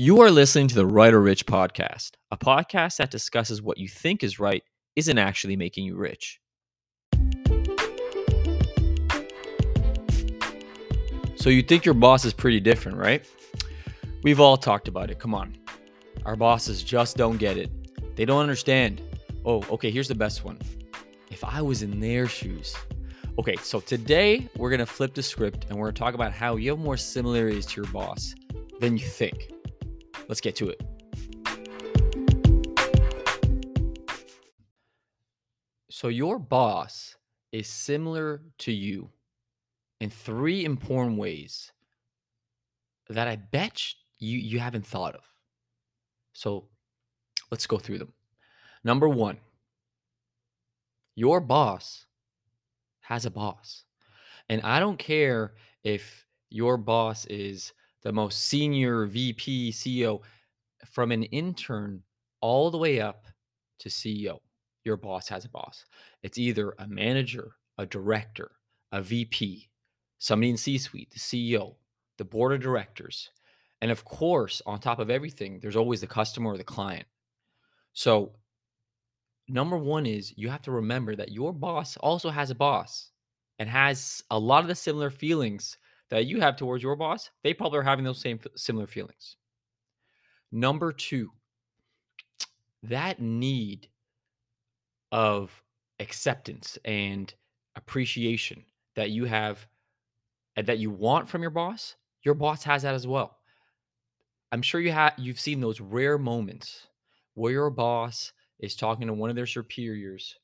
You are listening to the Right or Rich podcast, a podcast that discusses what you think is right isn't actually making you rich. So you think your boss is pretty different, right? We've all talked about it. Come on. Our bosses just don't get it. They don't understand. Oh, okay, here's the best one. If I was in their shoes. Okay, so today we're going to flip the script and we're going to talk about how you have more similarities to your boss than you think. Let's get to it. So, your boss is similar to you in three important ways that I bet you, you haven't thought of. So, let's go through them. Number one, your boss has a boss. And I don't care if your boss is the most senior VP, CEO, from an intern all the way up to CEO. Your boss has a boss. It's either a manager, a director, a VP, somebody in C suite, the CEO, the board of directors. And of course, on top of everything, there's always the customer or the client. So, number one is you have to remember that your boss also has a boss and has a lot of the similar feelings that you have towards your boss, they probably are having those same similar feelings. Number two, that need of acceptance and appreciation that you have and that you want from your boss, your boss has that as well. I'm sure you have you've seen those rare moments where your boss is talking to one of their superiors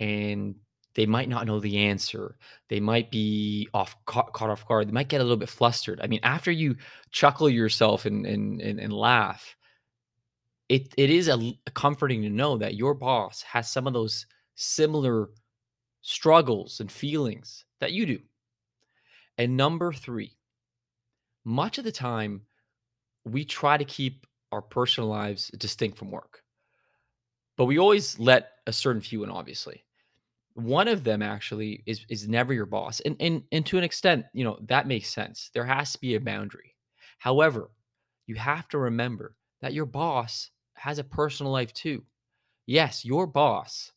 and they might not know the answer. They might be off caught, caught off guard. They might get a little bit flustered. I mean, after you chuckle yourself and and and, and laugh, it it is a, a comforting to know that your boss has some of those similar struggles and feelings that you do. And number three, much of the time, we try to keep our personal lives distinct from work, but we always let a certain few in, obviously one of them actually is is never your boss and and and to an extent you know that makes sense. There has to be a boundary. However you have to remember that your boss has a personal life too. Yes your boss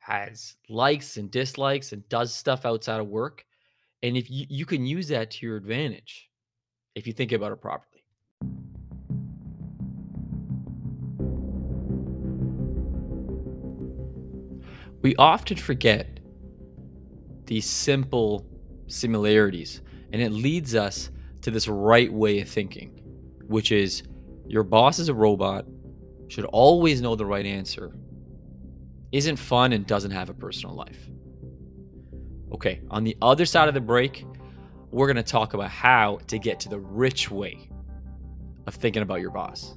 has likes and dislikes and does stuff outside of work and if you, you can use that to your advantage if you think about it properly we often forget these simple similarities, and it leads us to this right way of thinking, which is your boss is a robot, should always know the right answer, isn't fun, and doesn't have a personal life. Okay, on the other side of the break, we're going to talk about how to get to the rich way of thinking about your boss.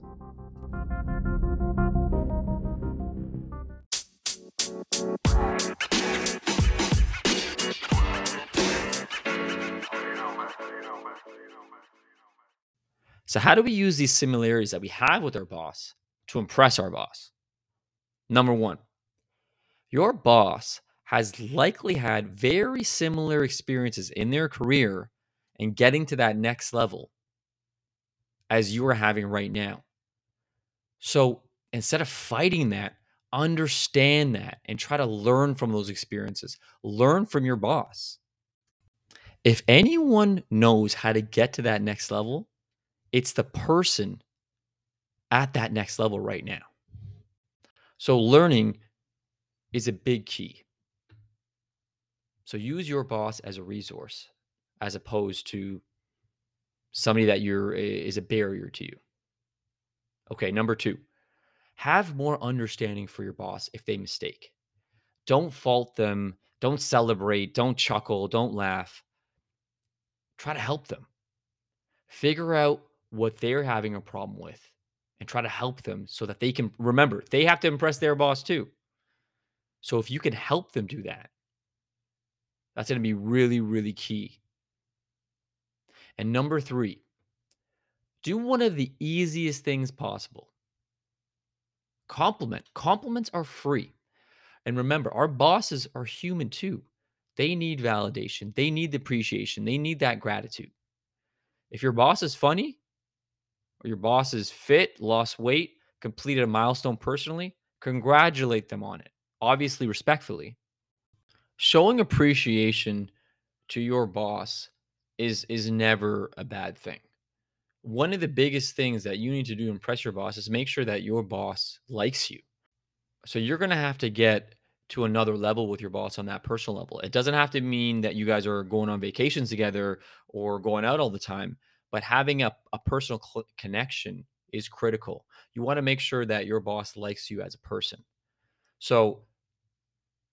So, how do we use these similarities that we have with our boss to impress our boss? Number one, your boss has likely had very similar experiences in their career and getting to that next level as you are having right now. So, instead of fighting that, understand that and try to learn from those experiences. Learn from your boss. If anyone knows how to get to that next level, it's the person at that next level right now. So learning is a big key. So use your boss as a resource as opposed to somebody that you're is a barrier to you. Okay, number 2. Have more understanding for your boss if they mistake. Don't fault them, don't celebrate, don't chuckle, don't laugh. Try to help them. Figure out what they're having a problem with and try to help them so that they can remember they have to impress their boss too. So if you can help them do that, that's going to be really, really key. And number three, do one of the easiest things possible. Compliment. Compliments are free. And remember, our bosses are human too. They need validation, they need the appreciation, they need that gratitude. If your boss is funny, your boss is fit, lost weight, completed a milestone personally, congratulate them on it. Obviously, respectfully. Showing appreciation to your boss is is never a bad thing. One of the biggest things that you need to do to impress your boss is make sure that your boss likes you. So you're going to have to get to another level with your boss on that personal level. It doesn't have to mean that you guys are going on vacations together or going out all the time, but having a, a personal cl- connection is critical. You want to make sure that your boss likes you as a person. So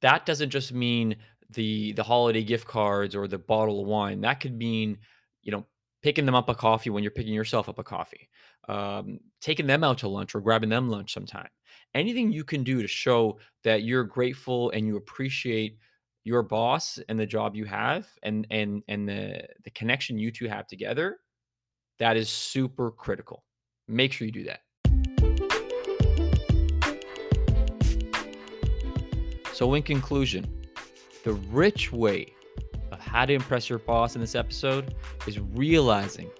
that doesn't just mean the the holiday gift cards or the bottle of wine. That could mean, you know, picking them up a coffee when you're picking yourself up a coffee, um, taking them out to lunch or grabbing them lunch sometime. Anything you can do to show that you're grateful and you appreciate your boss and the job you have and and and the the connection you two have together, that is super critical. Make sure you do that. So, in conclusion, the rich way of how to impress your boss in this episode is realizing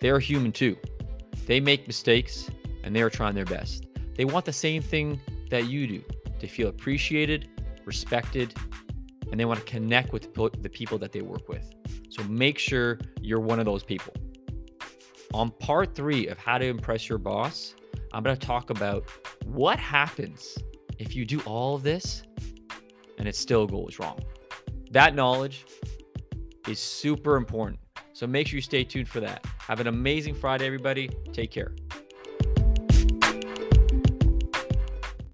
they're human too. They make mistakes and they are trying their best. They want the same thing that you do to feel appreciated, respected, and they want to connect with the people that they work with. So make sure you're one of those people. On part three of how to impress your boss, I'm going to talk about what happens if you do all of this and it still goes wrong. That knowledge is super important. So make sure you stay tuned for that. Have an amazing Friday, everybody. Take care.